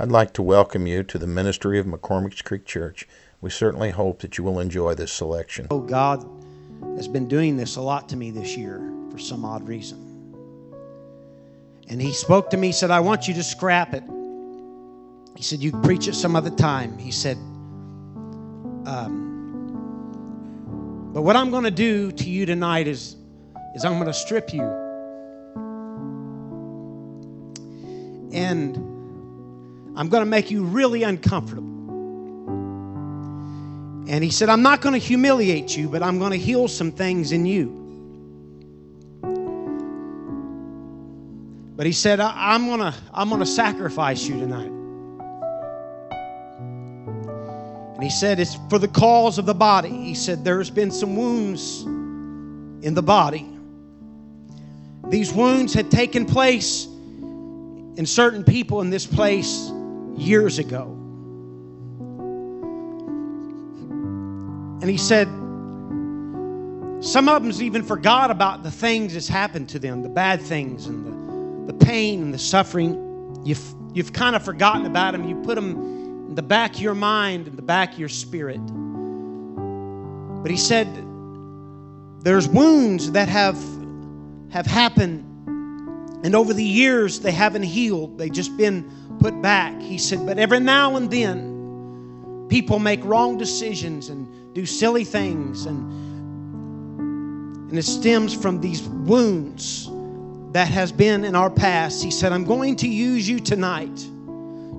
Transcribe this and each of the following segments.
I'd like to welcome you to the ministry of McCormick's Creek Church. We certainly hope that you will enjoy this selection. Oh, God has been doing this a lot to me this year for some odd reason. And He spoke to me, said, I want you to scrap it. He said, You preach it some other time. He said, um, But what I'm going to do to you tonight is, is I'm going to strip you. And I'm going to make you really uncomfortable. And he said, I'm not going to humiliate you, but I'm going to heal some things in you. But he said, I, am going to I'm going to sacrifice you tonight. And he said, It's for the cause of the body. He said, There's been some wounds in the body. These wounds had taken place in certain people in this place years ago. And he said, some of them's even forgot about the things that's happened to them, the bad things and the, the pain and the suffering. You've, you've kind of forgotten about them. You put them in the back of your mind, in the back of your spirit. But he said, there's wounds that have, have happened, and over the years they haven't healed. They've just been put back. He said, but every now and then, people make wrong decisions and do silly things and and it stems from these wounds that has been in our past he said i'm going to use you tonight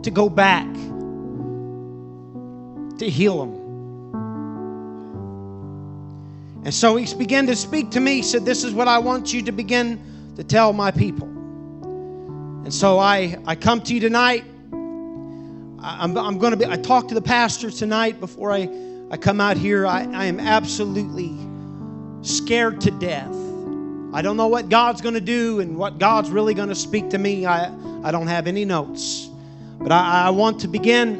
to go back to heal them and so he began to speak to me he said this is what i want you to begin to tell my people and so i i come to you tonight I'm, I'm going to be i talked to the pastor tonight before i I come out here, I, I am absolutely scared to death. I don't know what God's going to do and what God's really going to speak to me. I, I don't have any notes. But I, I want to begin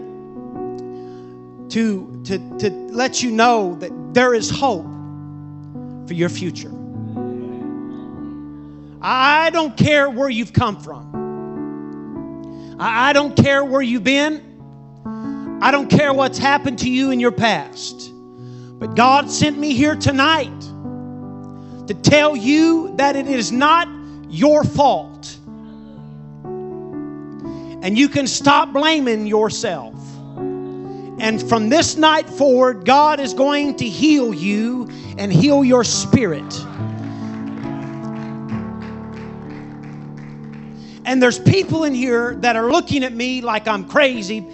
to, to, to let you know that there is hope for your future. I don't care where you've come from. I don't care where you've been. I don't care what's happened to you in your past. But God sent me here tonight to tell you that it is not your fault. And you can stop blaming yourself. And from this night forward, God is going to heal you and heal your spirit. And there's people in here that are looking at me like I'm crazy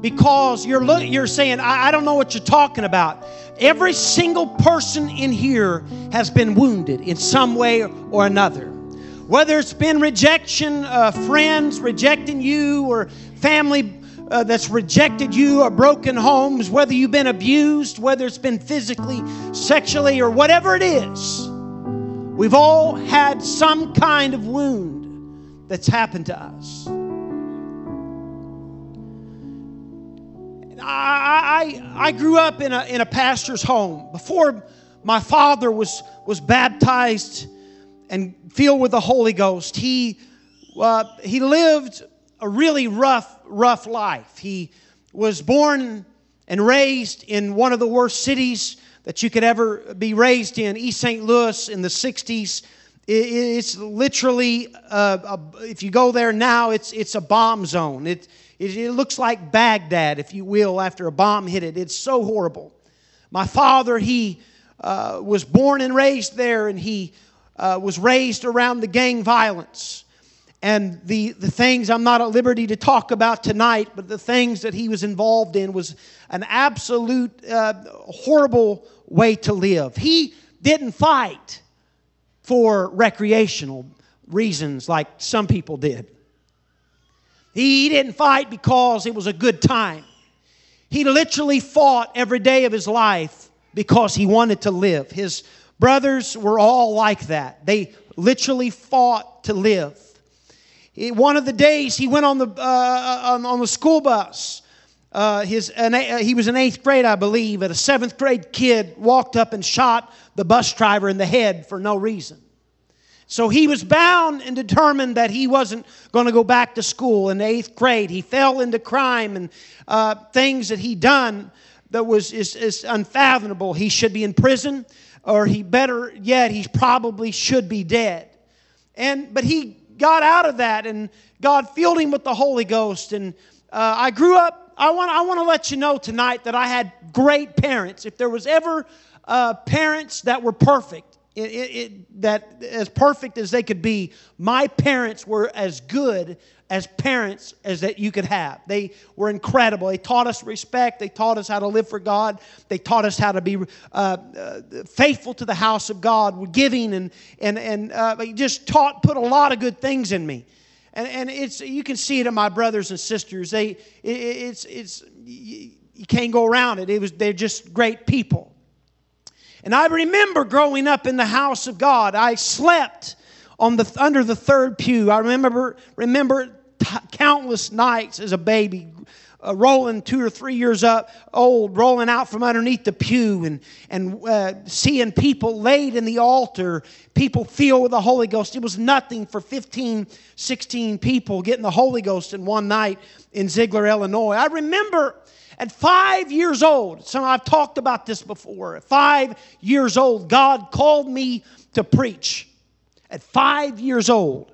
because you're you're saying I, I don't know what you're talking about. Every single person in here has been wounded in some way or another. Whether it's been rejection uh, friends rejecting you or family uh, that's rejected you or broken homes whether you've been abused whether it's been physically sexually or whatever it is we've all had some kind of wound that's happened to us I, I, I grew up in a, in a pastor's home. Before my father was, was baptized and filled with the Holy Ghost, he, uh, he lived a really rough, rough life. He was born and raised in one of the worst cities that you could ever be raised in, East St. Louis in the 60s. It's literally, uh, a, if you go there now, it's, it's a bomb zone. It, it, it looks like Baghdad, if you will, after a bomb hit it. It's so horrible. My father, he uh, was born and raised there, and he uh, was raised around the gang violence. And the, the things I'm not at liberty to talk about tonight, but the things that he was involved in was an absolute uh, horrible way to live. He didn't fight for recreational reasons like some people did. He didn't fight because it was a good time. He literally fought every day of his life because he wanted to live. His brothers were all like that. They literally fought to live. One of the days he went on the, uh, on, on, the school bus. Uh, his, an, uh, he was in eighth grade, I believe, and a seventh grade kid walked up and shot the bus driver in the head for no reason. So he was bound and determined that he wasn't going to go back to school. In eighth grade, he fell into crime and uh, things that he done that was is, is unfathomable. He should be in prison, or he better yet, he probably should be dead. And but he got out of that, and God filled him with the Holy Ghost. And uh, I grew up. I want I want to let you know tonight that I had great parents. If there was ever uh, parents that were perfect, it, it, it, that as perfect as they could be, my parents were as good as parents as that you could have. They were incredible. They taught us respect. They taught us how to live for God. They taught us how to be uh, uh, faithful to the house of God, giving, and and and uh, just taught, put a lot of good things in me. And, and it's you can see it in my brothers and sisters. They it, it's it's you can't go around it. It was they're just great people. And I remember growing up in the house of God. I slept on the under the third pew. I remember remember t- countless nights as a baby. Uh, rolling two or three years up old, rolling out from underneath the pew and, and uh, seeing people laid in the altar, people filled with the Holy Ghost. It was nothing for 15, 16 people getting the Holy Ghost in one night in Zeigler, Illinois. I remember at five years old, so I've talked about this before. At five years old, God called me to preach. At five years old.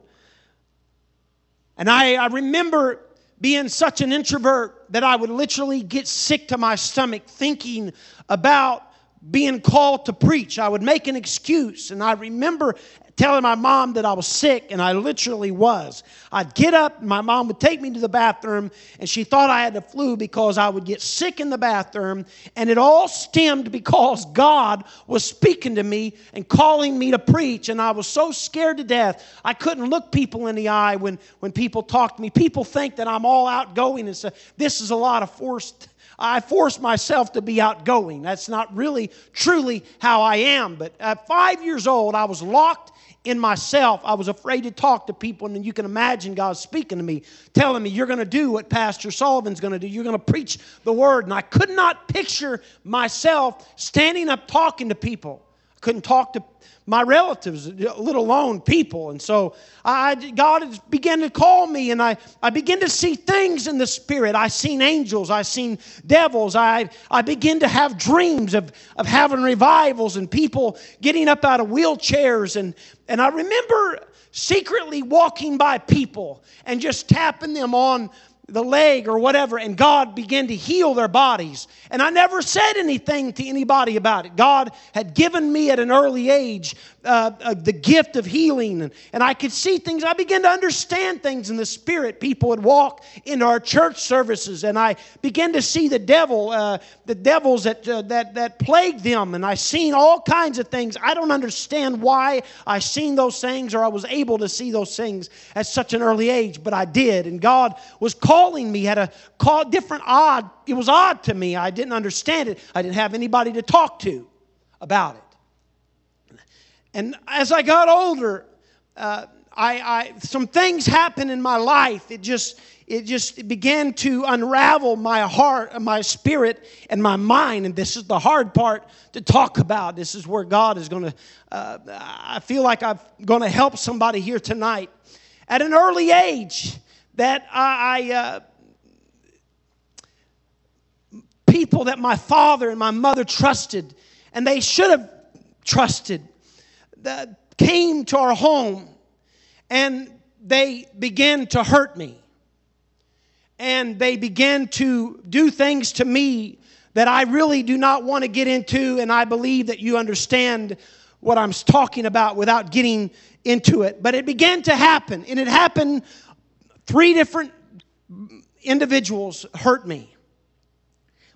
And I, I remember being such an introvert that I would literally get sick to my stomach thinking about being called to preach. I would make an excuse. And I remember telling my mom that I was sick, and I literally was. I'd get up, and my mom would take me to the bathroom, and she thought I had the flu because I would get sick in the bathroom, and it all stemmed because God was speaking to me and calling me to preach, and I was so scared to death. I couldn't look people in the eye when, when people talk to me. People think that I'm all outgoing and say, This is a lot of forced. I force myself to be outgoing. That's not really truly how I am. But at five years old, I was locked in myself, I was afraid to talk to people, and you can imagine God speaking to me, telling me, You're going to do what Pastor Sullivan's going to do. You're going to preach the word. And I could not picture myself standing up talking to people. I couldn't talk to my relatives, let alone people. And so I, God began to call me, and I, I began to see things in the spirit. I seen angels, I seen devils. I, I began to have dreams of, of having revivals and people getting up out of wheelchairs. And, and I remember secretly walking by people and just tapping them on the leg or whatever, and God began to heal their bodies. And I never said anything to anybody about it. God had given me at an early age uh, uh, the gift of healing, and, and I could see things. I began to understand things in the spirit. People would walk into our church services, and I began to see the devil, uh, the devils that, uh, that, that plagued them, and I seen all kinds of things. I don't understand why I seen those things or I was able to see those things at such an early age, but I did. And God was calling me, had a call, different odd. It was odd to me. I didn't understand it. I didn't have anybody to talk to about it. And as I got older, uh, I, I, some things happened in my life. It just, it just began to unravel my heart, my spirit, and my mind. And this is the hard part to talk about. This is where God is going to. Uh, I feel like I'm going to help somebody here tonight. At an early age, that I, uh, people that my father and my mother trusted, and they should have trusted that came to our home and they began to hurt me. And they began to do things to me that I really do not want to get into, and I believe that you understand what I'm talking about without getting into it. But it began to happen, and it happened. Three different individuals hurt me.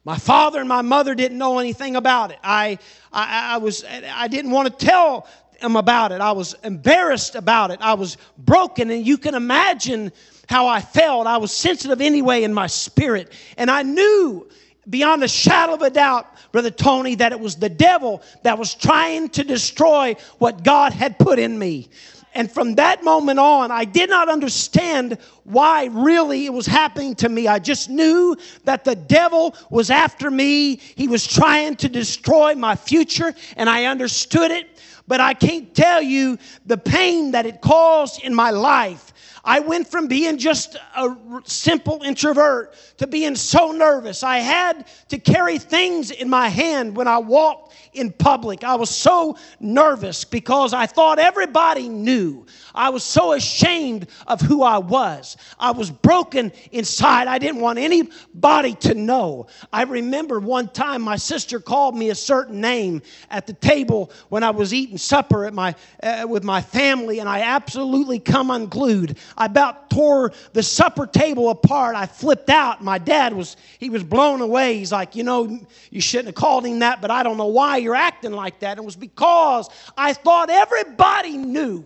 My father and my mother didn't know anything about it. I, I, I was, I didn't want to tell them about it. I was embarrassed about it. I was broken, and you can imagine how I felt. I was sensitive anyway in my spirit, and I knew beyond a shadow of a doubt, Brother Tony, that it was the devil that was trying to destroy what God had put in me. And from that moment on, I did not understand why really it was happening to me. I just knew that the devil was after me. He was trying to destroy my future, and I understood it. but I can't tell you the pain that it caused in my life. I went from being just a simple introvert to being so nervous. I had to carry things in my hand when I walked in public. I was so nervous because I thought everybody knew. I was so ashamed of who I was. I was broken inside. I didn't want anybody to know. I remember one time my sister called me a certain name at the table when I was eating supper at my, uh, with my family, and I absolutely come unglued. I about tore the supper table apart. I flipped out. My dad was, he was blown away. He's like, you know, you shouldn't have called him that, but I don't know why you're acting like that. It was because I thought everybody knew.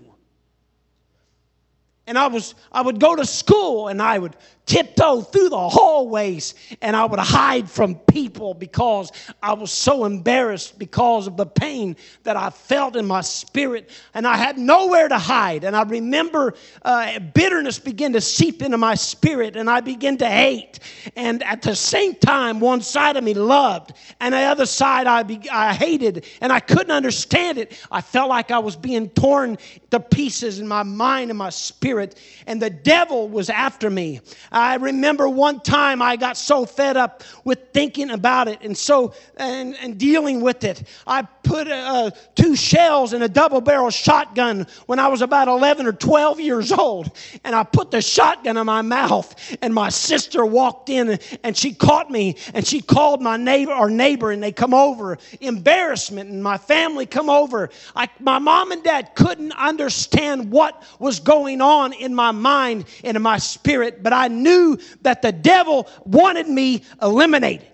And I was I would go to school and I would tiptoe through the hallways and I would hide from people because I was so embarrassed because of the pain that I felt in my spirit and I had nowhere to hide. And I remember uh, bitterness began to seep into my spirit and I began to hate. And at the same time, one side of me loved and the other side I, be, I hated and I couldn't understand it. I felt like I was being torn to pieces in my mind and my spirit and the devil was after me. I remember one time I got so fed up with thinking about it and so and, and dealing with it. I put uh, two shells in a double barrel shotgun when I was about 11 or 12 years old. And I put the shotgun in my mouth and my sister walked in and she caught me and she called my neighbor or neighbor and they come over. Embarrassment and my family come over. I, my mom and dad couldn't understand what was going on in my mind and in my spirit, but I knew that the devil wanted me eliminated.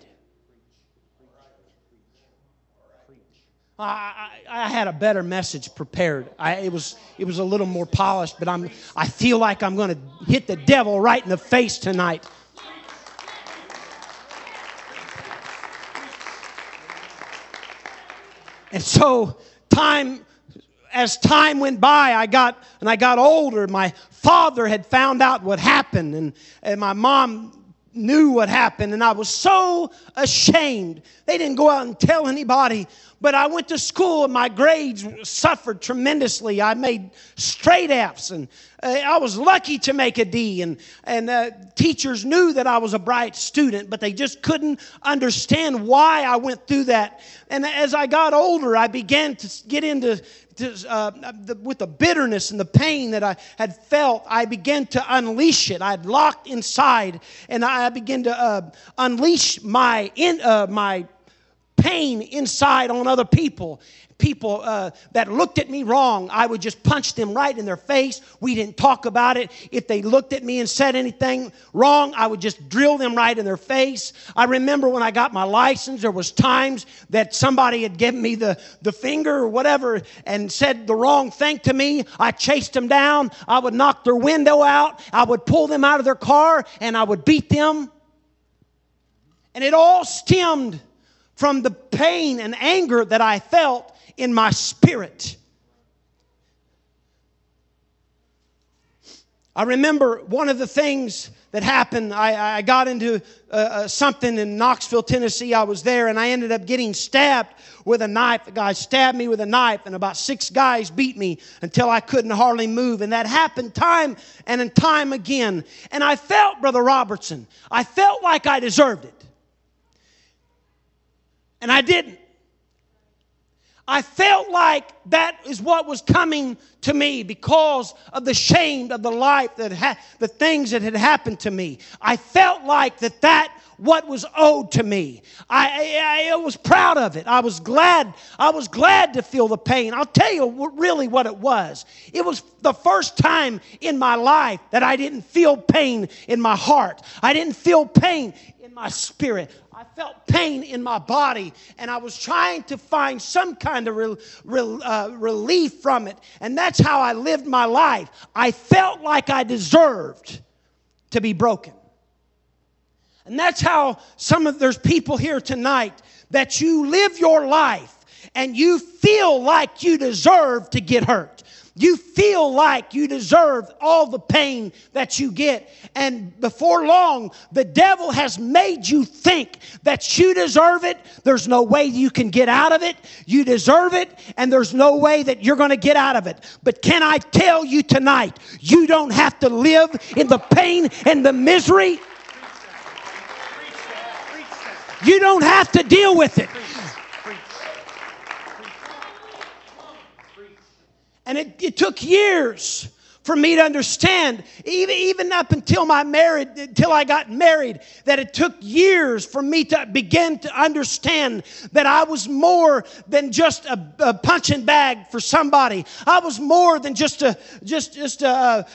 I, I, I, had a better message prepared. I, it, was, it was a little more polished, but I'm, I feel like I'm going to hit the devil right in the face tonight. And so, time as time went by, I got and I got older. My father had found out what happened, and, and my mom knew what happened, and I was so ashamed. They didn't go out and tell anybody, but I went to school and my grades suffered tremendously. I made straight F's, and uh, I was lucky to make a D. And, and uh, teachers knew that I was a bright student, but they just couldn't understand why I went through that. And as I got older, I began to get into to, uh, the, with the bitterness and the pain that I had felt, I began to unleash it. I had locked inside, and I began to uh, unleash my in, uh, my pain inside on other people people uh, that looked at me wrong, I would just punch them right in their face. We didn't talk about it. If they looked at me and said anything wrong, I would just drill them right in their face. I remember when I got my license, there was times that somebody had given me the, the finger or whatever and said the wrong thing to me. I chased them down. I would knock their window out. I would pull them out of their car and I would beat them. And it all stemmed from the pain and anger that I felt in my spirit. I remember one of the things that happened. I, I got into uh, uh, something in Knoxville, Tennessee. I was there and I ended up getting stabbed with a knife. The guy stabbed me with a knife, and about six guys beat me until I couldn't hardly move. And that happened time and time again. And I felt, Brother Robertson, I felt like I deserved it. And I didn't. I felt like that is what was coming to me because of the shame of the life that ha- the things that had happened to me. I felt like that that what was owed to me. I, I, I was proud of it. I was glad. I was glad to feel the pain. I'll tell you really what it was. It was the first time in my life that I didn't feel pain in my heart. I didn't feel pain in my spirit. I felt pain in my body, and I was trying to find some kind of re, re, uh, relief from it. And that's how I lived my life. I felt like I deserved to be broken. And that's how some of there's people here tonight that you live your life and you feel like you deserve to get hurt. You feel like you deserve all the pain that you get. And before long, the devil has made you think that you deserve it. There's no way you can get out of it. You deserve it, and there's no way that you're going to get out of it. But can I tell you tonight, you don't have to live in the pain and the misery. You don't have to deal with it. And it, it took years for me to understand, even, even up until my married, until I got married, that it took years for me to begin to understand that I was more than just a, a punching bag for somebody. I was more than just a just just a,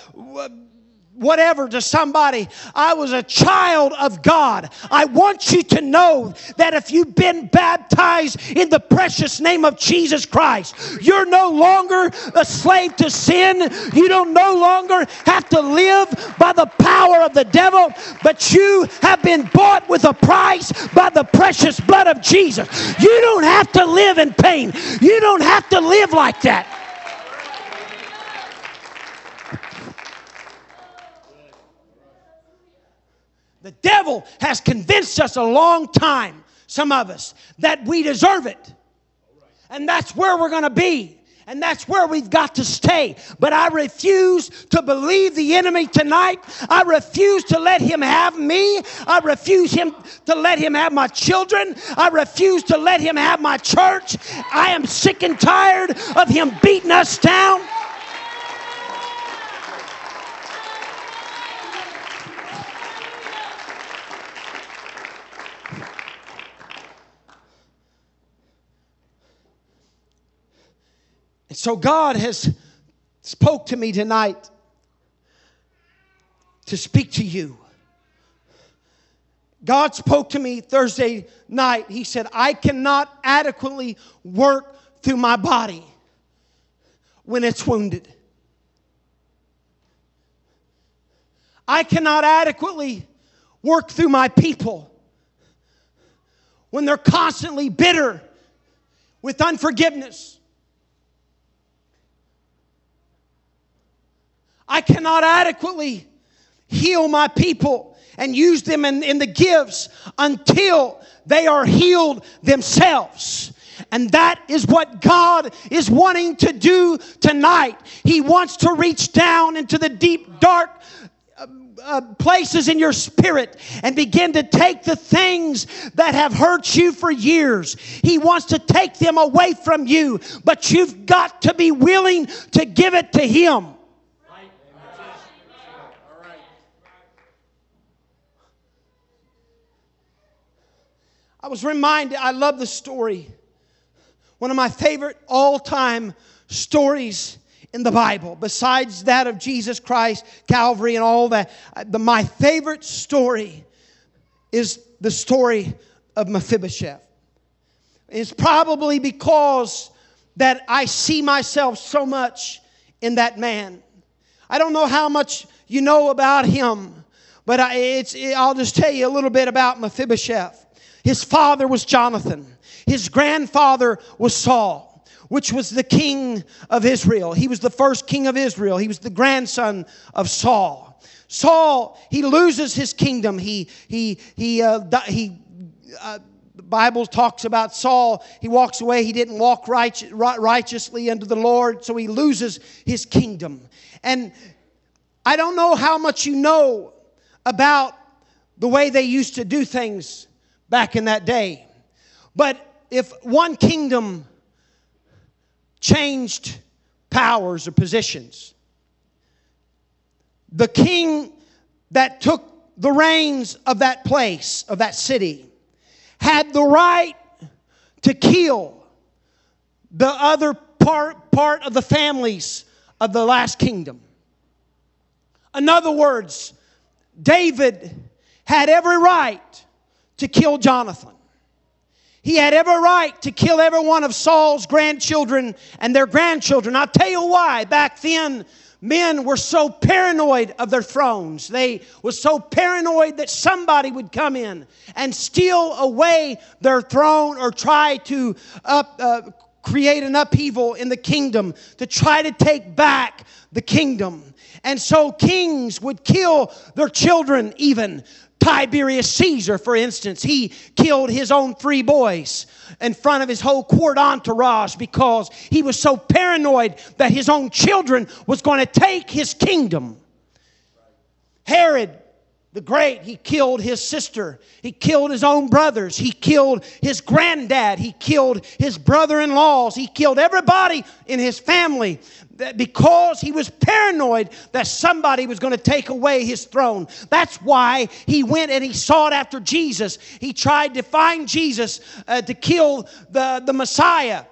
whatever to somebody. I was a child of God. I want you to know that if you've been baptized in the precious name of Jesus Christ, you're no longer a slave to sin. You don't no longer have to live by the power of the devil, but you have been bought with a price by the precious blood of Jesus. You don't have to live in pain. You don't have to live like that. The devil has convinced us a long time, some of us, that we deserve it. And that's where we're going to be. And that's where we've got to stay. But I refuse to believe the enemy tonight. I refuse to let him have me. I refuse him to let him have my children. I refuse to let him have my church. I am sick and tired of him beating us down. And so God has spoke to me tonight to speak to you. God spoke to me Thursday night. He said, I cannot adequately work through my body when it's wounded. I cannot adequately work through my people when they're constantly bitter with unforgiveness. I cannot adequately heal my people and use them in, in the gifts until they are healed themselves. And that is what God is wanting to do tonight. He wants to reach down into the deep, dark uh, uh, places in your spirit and begin to take the things that have hurt you for years. He wants to take them away from you, but you've got to be willing to give it to Him. I was reminded, I love the story. One of my favorite all time stories in the Bible, besides that of Jesus Christ, Calvary, and all that. The, my favorite story is the story of Mephibosheth. It's probably because that I see myself so much in that man. I don't know how much you know about him, but I, it's, I'll just tell you a little bit about Mephibosheth. His father was Jonathan. His grandfather was Saul, which was the king of Israel. He was the first king of Israel. He was the grandson of Saul. Saul, he loses his kingdom. He, he, he, uh, he, uh, the Bible talks about Saul. He walks away. He didn't walk right, righteously unto the Lord, so he loses his kingdom. And I don't know how much you know about the way they used to do things back in that day. But if one kingdom changed powers or positions, the king that took the reins of that place, of that city, had the right to kill the other part, part of the families of the last kingdom. In other words, David had every right to kill Jonathan. He had every right to kill every one of Saul's grandchildren and their grandchildren. I'll tell you why. Back then, men were so paranoid of their thrones. They were so paranoid that somebody would come in and steal away their throne or try to up, uh, create an upheaval in the kingdom to try to take back the kingdom. And so kings would kill their children even. Tiberius Caesar, for instance, he killed his own three boys in front of his whole court entourage because he was so paranoid that his own children was going to take his kingdom. Herod the great, he killed his sister. He killed his own brothers. He killed his granddad. He killed his brother in laws. He killed everybody in his family because he was paranoid that somebody was going to take away his throne. That's why he went and he sought after Jesus. He tried to find Jesus uh, to kill the, the Messiah.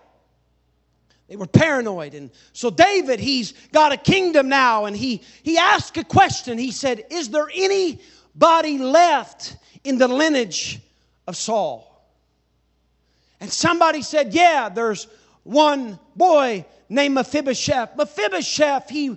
They were paranoid. And so David, he's got a kingdom now, and he, he asked a question. He said, Is there anybody left in the lineage of Saul? And somebody said, Yeah, there's one boy named Mephibosheth. Mephibosheth, he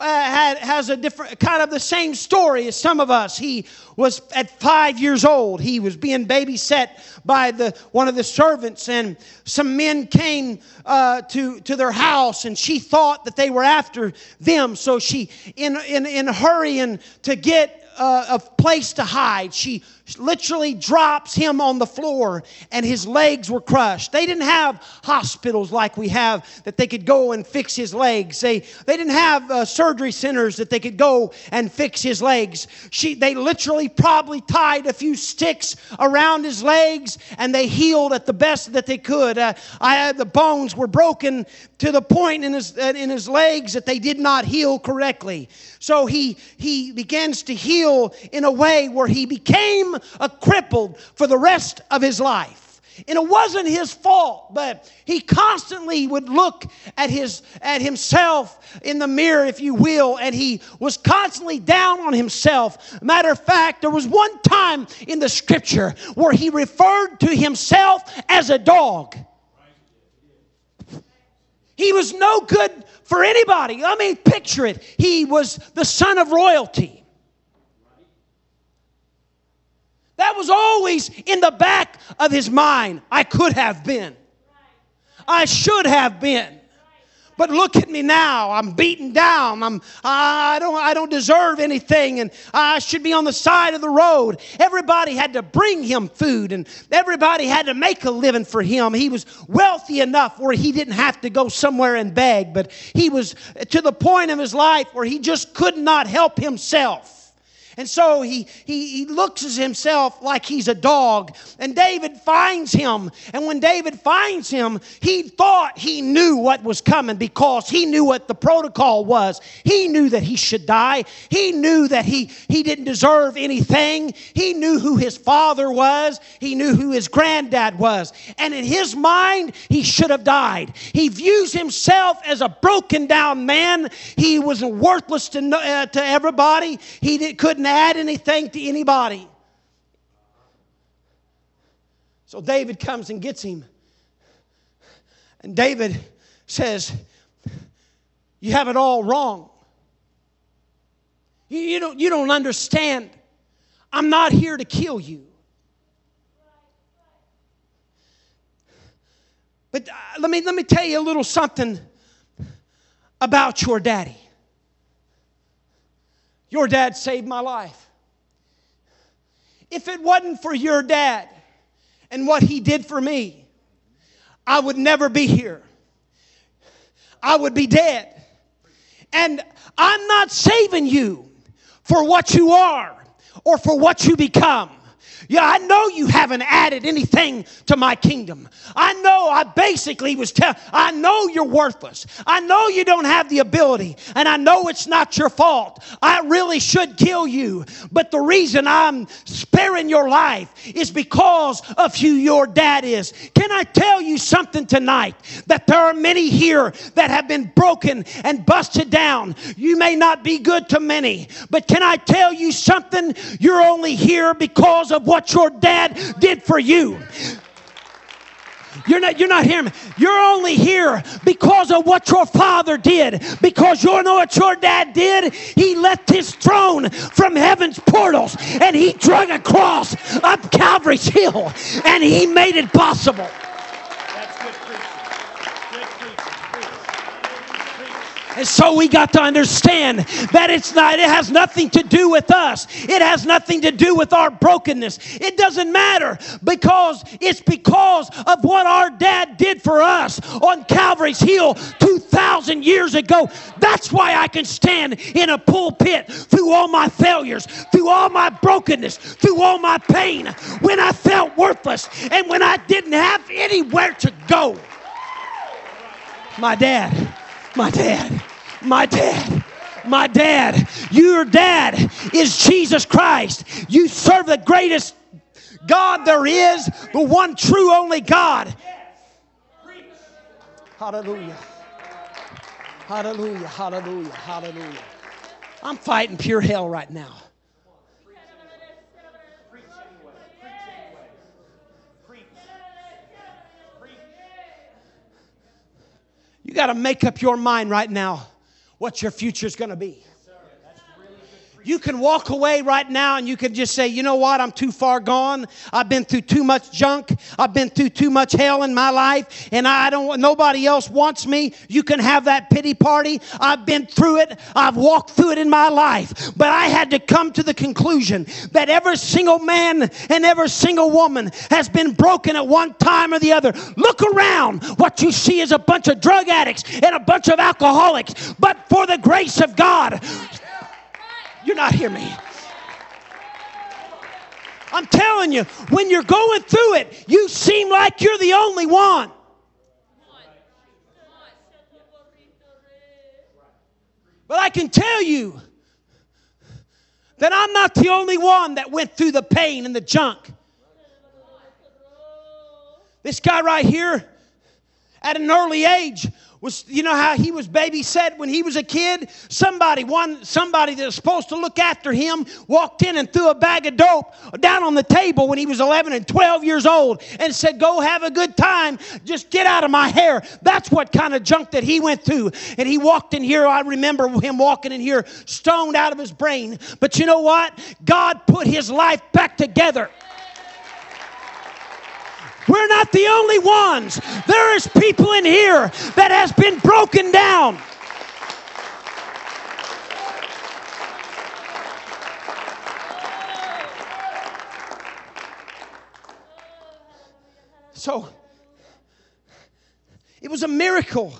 uh, had, has a different kind of the same story as some of us. He was at five years old. He was being babysat by the one of the servants, and some men came uh, to to their house, and she thought that they were after them. So she, in in in hurrying to get uh, a place to hide. She literally drops him on the floor and his legs were crushed. They didn't have hospitals like we have that they could go and fix his legs. They, they didn't have uh, surgery centers that they could go and fix his legs. She, they literally probably tied a few sticks around his legs and they healed at the best that they could. Uh, I, the bones were broken to the point in his, uh, in his legs that they did not heal correctly. So he, he begins to heal in a way where he became a crippled for the rest of his life. And it wasn't his fault, but he constantly would look at his at himself in the mirror, if you will, and he was constantly down on himself. Matter of fact, there was one time in the scripture where he referred to himself as a dog. He was no good for anybody. I mean, picture it. He was the son of royalty. That was always in the back of his mind. I could have been. I should have been. But look at me now. I'm beaten down. I'm, I, don't, I don't deserve anything, and I should be on the side of the road. Everybody had to bring him food, and everybody had to make a living for him. He was wealthy enough where he didn't have to go somewhere and beg, but he was to the point of his life where he just could not help himself. And so he, he, he looks at himself like he's a dog. And David finds him. And when David finds him, he thought he knew what was coming because he knew what the protocol was. He knew that he should die. He knew that he, he didn't deserve anything. He knew who his father was. He knew who his granddad was. And in his mind, he should have died. He views himself as a broken down man. He was worthless to, uh, to everybody. He did, couldn't didn't add anything to anybody. So David comes and gets him. And David says, You have it all wrong. You, you, don't, you don't understand. I'm not here to kill you. But uh, let, me, let me tell you a little something about your daddy. Your dad saved my life. If it wasn't for your dad and what he did for me, I would never be here. I would be dead. And I'm not saving you for what you are or for what you become. Yeah, I know you haven't added anything to my kingdom. I know I basically was telling, I know you're worthless. I know you don't have the ability, and I know it's not your fault. I really should kill you, but the reason I'm sparing your life is because of who your dad is. Can I tell you something tonight? That there are many here that have been broken and busted down. You may not be good to many, but can I tell you something? You're only here because of what your dad did for you. You're not, you're not hearing me. You're only here because of what your father did. Because you know what your dad did? He left his throne from heaven's portals and he drug a cross up Calvary's hill and he made it possible. That's good, And so we got to understand that it's not, it has nothing to do with us. It has nothing to do with our brokenness. It doesn't matter because it's because of what our dad did for us on Calvary's Hill 2,000 years ago. That's why I can stand in a pulpit through all my failures, through all my brokenness, through all my pain, when I felt worthless and when I didn't have anywhere to go. My dad my dad, my dad, my dad, your dad is Jesus Christ. You serve the greatest God there is, the one true only God. Hallelujah. Hallelujah, hallelujah, hallelujah. I'm fighting pure hell right now. You got to make up your mind right now what your future is going to be. You can walk away right now and you can just say, you know what, I'm too far gone. I've been through too much junk. I've been through too much hell in my life and I don't, nobody else wants me. You can have that pity party. I've been through it. I've walked through it in my life. But I had to come to the conclusion that every single man and every single woman has been broken at one time or the other. Look around. What you see is a bunch of drug addicts and a bunch of alcoholics. But for the grace of God, you're not hearing me. I'm telling you, when you're going through it, you seem like you're the only one. But I can tell you that I'm not the only one that went through the pain and the junk. This guy right here, at an early age, was you know how he was babysat when he was a kid? Somebody one somebody that was supposed to look after him walked in and threw a bag of dope down on the table when he was 11 and 12 years old and said go have a good time. Just get out of my hair. That's what kind of junk that he went through. And he walked in here. I remember him walking in here stoned out of his brain. But you know what? God put his life back together we're not the only ones. There is people in here that has been broken down. So it was a miracle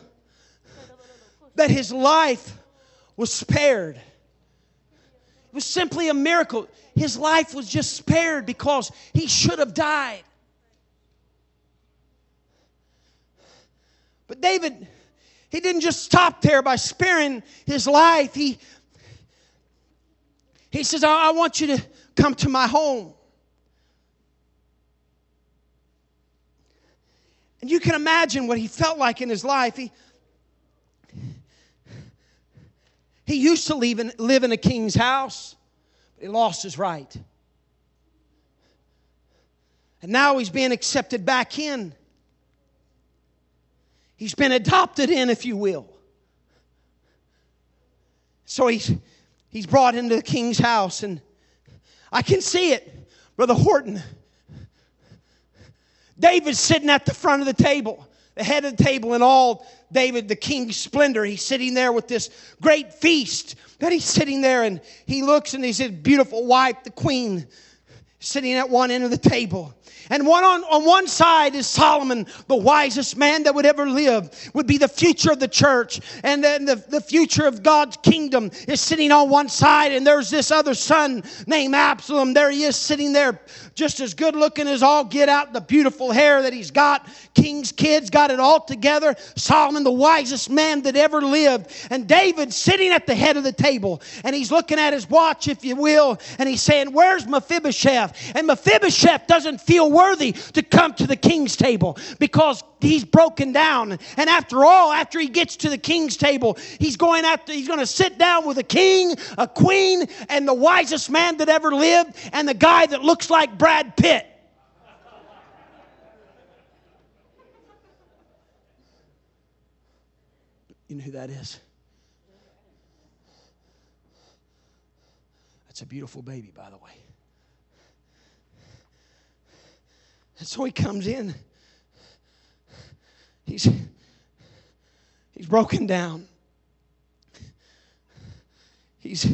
that his life was spared. It was simply a miracle. His life was just spared because he should have died. But David, he didn't just stop there by sparing his life. He, he says, I, I want you to come to my home. And you can imagine what he felt like in his life. He, he used to live in, live in a king's house, but he lost his right. And now he's being accepted back in. He's been adopted in, if you will. So he's, he's brought into the king's house, and I can see it, Brother Horton. David's sitting at the front of the table, the head of the table, and all David, the king's splendor. He's sitting there with this great feast. That he's sitting there, and he looks, and he's his beautiful wife, the queen, sitting at one end of the table. And one on, on one side is Solomon, the wisest man that would ever live, would be the future of the church. And then the, the future of God's kingdom is sitting on one side. And there's this other son named Absalom. There he is sitting there, just as good looking as all get out, the beautiful hair that he's got. King's kids got it all together. Solomon, the wisest man that ever lived. And David sitting at the head of the table. And he's looking at his watch, if you will. And he's saying, Where's Mephibosheth? And Mephibosheth doesn't feel worthy to come to the king's table because he's broken down. And after all, after he gets to the king's table, he's going after he's going to sit down with a king, a queen, and the wisest man that ever lived, and the guy that looks like Brad Pitt. You know who that is? That's a beautiful baby, by the way. And so he comes in. He's, he's broken down. he's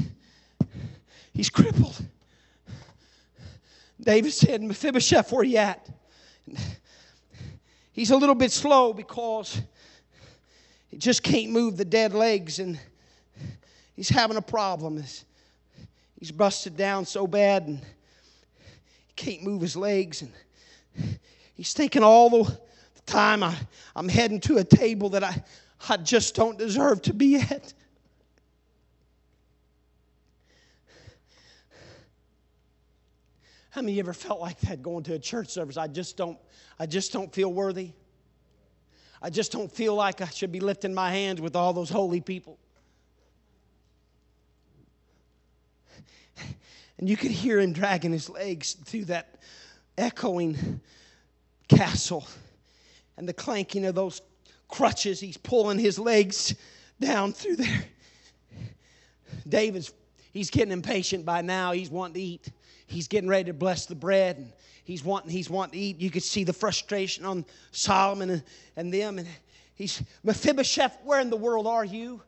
he's crippled. David said, Mephibosheth, where are you at? He's a little bit slow because he just can't move the dead legs and he's having a problem. He's busted down so bad and he can't move his legs and he's thinking all the time I, I'm heading to a table that I, I just don't deserve to be at. How many of you ever felt like that going to a church service? I just don't, I just don't feel worthy. I just don't feel like I should be lifting my hands with all those holy people. And you could hear him dragging his legs through that echoing castle and the clanking of those crutches. He's pulling his legs down through there. David's, he's getting impatient by now. He's wanting to eat he's getting ready to bless the bread and he's wanting he's wanting to eat you could see the frustration on solomon and, and them and he's mephibosheth where in the world are you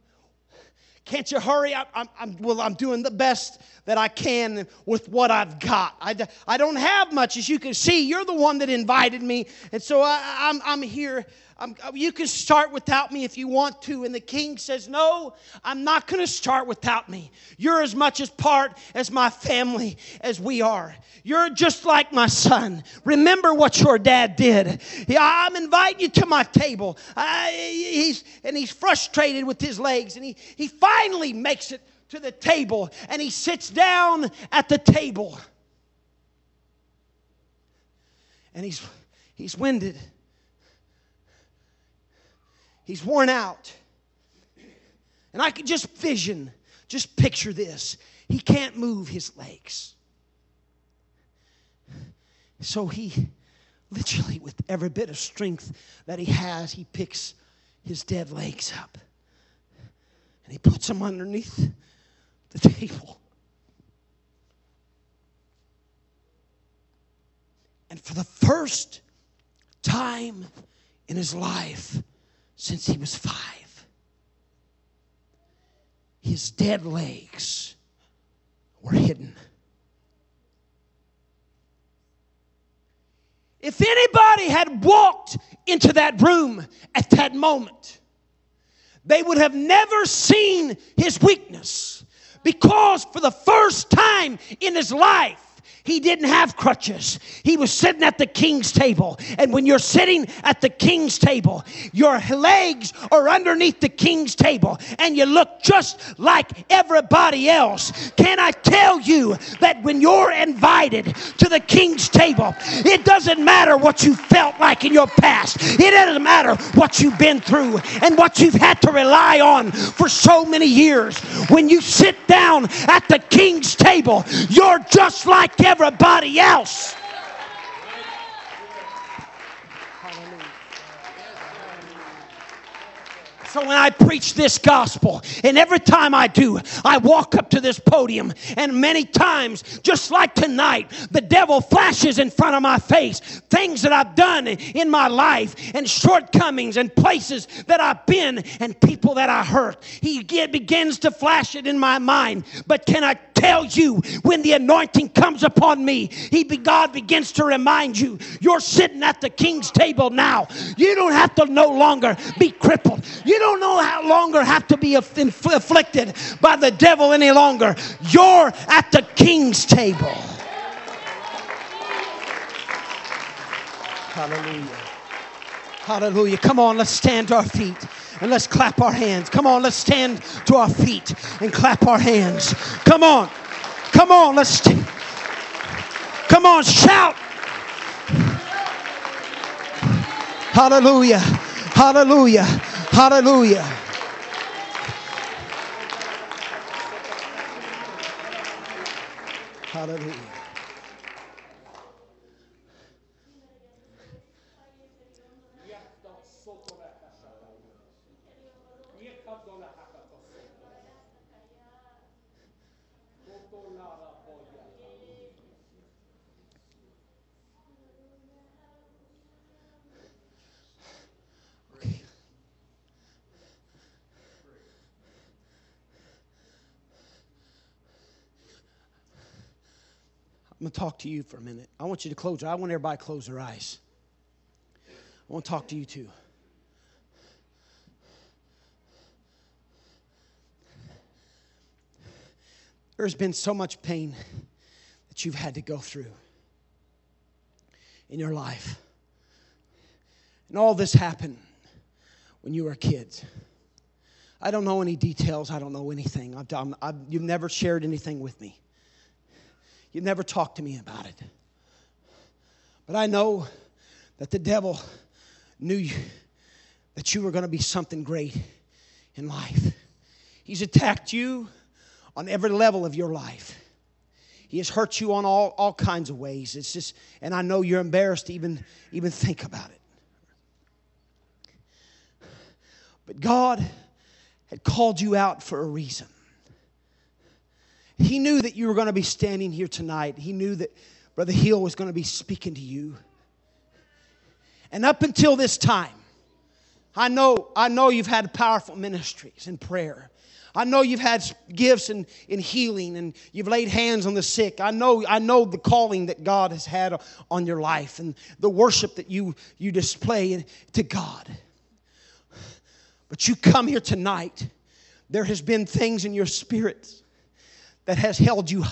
can't you hurry? Up I'm, I'm, well i'm doing the best that i can with what i've got. I, I don't have much as you can see. You're the one that invited me and so I, I'm, I'm here I'm, you can start without me if you want to. And the king says, No, I'm not going to start without me. You're as much as part as my family as we are. You're just like my son. Remember what your dad did. I'm inviting you to my table. I, he's, and he's frustrated with his legs. And he, he finally makes it to the table and he sits down at the table. And he's, he's winded. He's worn out. And I could just vision, just picture this. He can't move his legs. So he literally, with every bit of strength that he has, he picks his dead legs up and he puts them underneath the table. And for the first time in his life, since he was five. His dead legs were hidden. If anybody had walked into that room at that moment, they would have never seen his weakness because for the first time in his life, he didn't have crutches. He was sitting at the king's table. And when you're sitting at the king's table, your legs are underneath the king's table and you look just like everybody else. Can I tell you that when you're invited to the king's table, it doesn't matter what you felt like in your past, it doesn't matter what you've been through and what you've had to rely on for so many years. When you sit down at the king's table, you're just like everybody else. So when I preach this gospel, and every time I do, I walk up to this podium, and many times, just like tonight, the devil flashes in front of my face things that I've done in my life, and shortcomings, and places that I've been, and people that I hurt. He begins to flash it in my mind. But can I tell you, when the anointing comes upon me, he God begins to remind you, you're sitting at the king's table now. You don't have to no longer be crippled. You don't no longer have to be afflicted by the devil any longer. You're at the king's table. Hallelujah. Hallelujah. Come on, let's stand to our feet and let's clap our hands. Come on, let's stand to our feet and clap our hands. Come on. Come on, let's Come on, shout. Hallelujah. Hallelujah. Hallelujah. Hallelujah. I'm going to talk to you for a minute. I want you to close. I want everybody to close their eyes. I want to talk to you too. There's been so much pain that you've had to go through in your life. And all this happened when you were kids. I don't know any details. I don't know anything. I've I've, you've never shared anything with me. You've never talked to me about it. But I know that the devil knew you, that you were going to be something great in life. He's attacked you on every level of your life. He has hurt you on all, all kinds of ways. It's just, and I know you're embarrassed to even, even think about it. But God had called you out for a reason. He knew that you were going to be standing here tonight. He knew that Brother Hill was going to be speaking to you. And up until this time, I know, I know you've had powerful ministries in prayer. I know you've had gifts in, in healing and you've laid hands on the sick. I know, I know the calling that God has had on your life and the worship that you, you display to God. But you come here tonight, there has been things in your spirit that has held you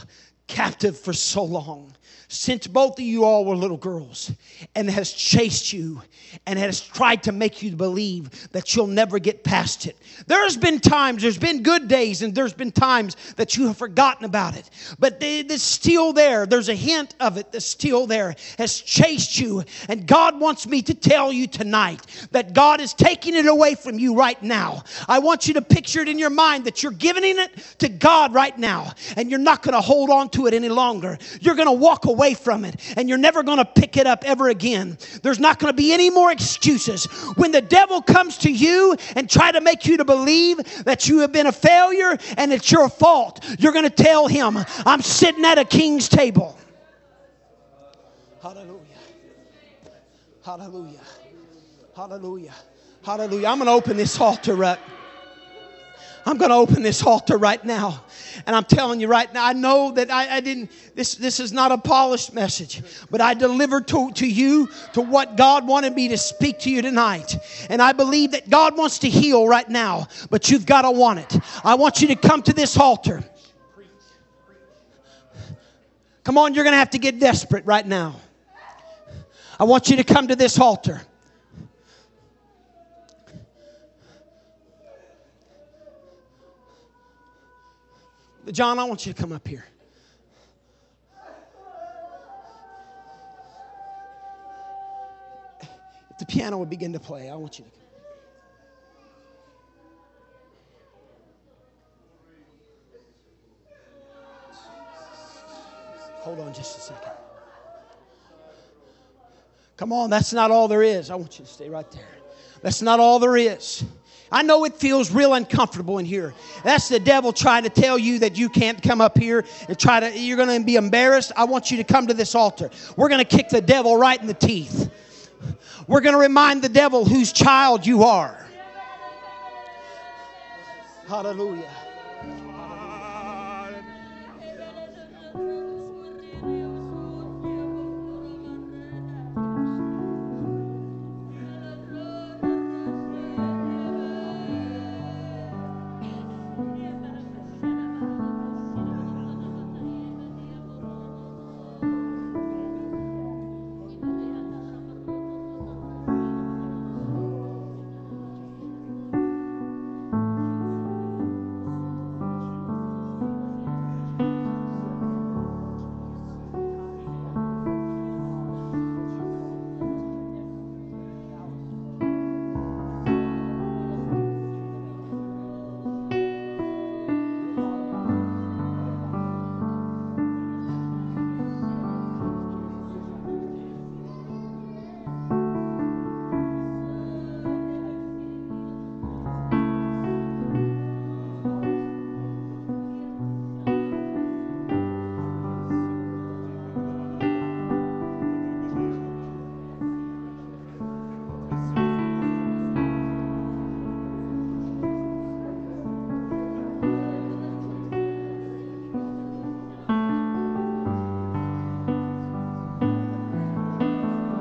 captive for so long since both of you all were little girls and has chased you and has tried to make you believe that you'll never get past it. There's been times, there's been good days, and there's been times that you have forgotten about it. But it's still there. There's a hint of it that's still there, has chased you. And God wants me to tell you tonight that God is taking it away from you right now. I want you to picture it in your mind that you're giving it to God right now, and you're not going to hold on to it any longer. You're going to walk away away from it and you're never going to pick it up ever again. There's not going to be any more excuses. When the devil comes to you and try to make you to believe that you have been a failure and it's your fault, you're going to tell him, I'm sitting at a king's table. Hallelujah. Hallelujah. Hallelujah. Hallelujah. I'm going to open this altar up. I'm going to open this altar right now. And I'm telling you right now, I know that I, I, didn't, this, this is not a polished message, but I delivered to, to you to what God wanted me to speak to you tonight. And I believe that God wants to heal right now, but you've got to want it. I want you to come to this altar. Come on, you're going to have to get desperate right now. I want you to come to this altar. John, I want you to come up here. If the piano would begin to play, I want you to come. Hold on just a second. Come on, that's not all there is. I want you to stay right there. That's not all there is. I know it feels real uncomfortable in here. That's the devil trying to tell you that you can't come up here and try to, you're going to be embarrassed. I want you to come to this altar. We're going to kick the devil right in the teeth. We're going to remind the devil whose child you are. Hallelujah.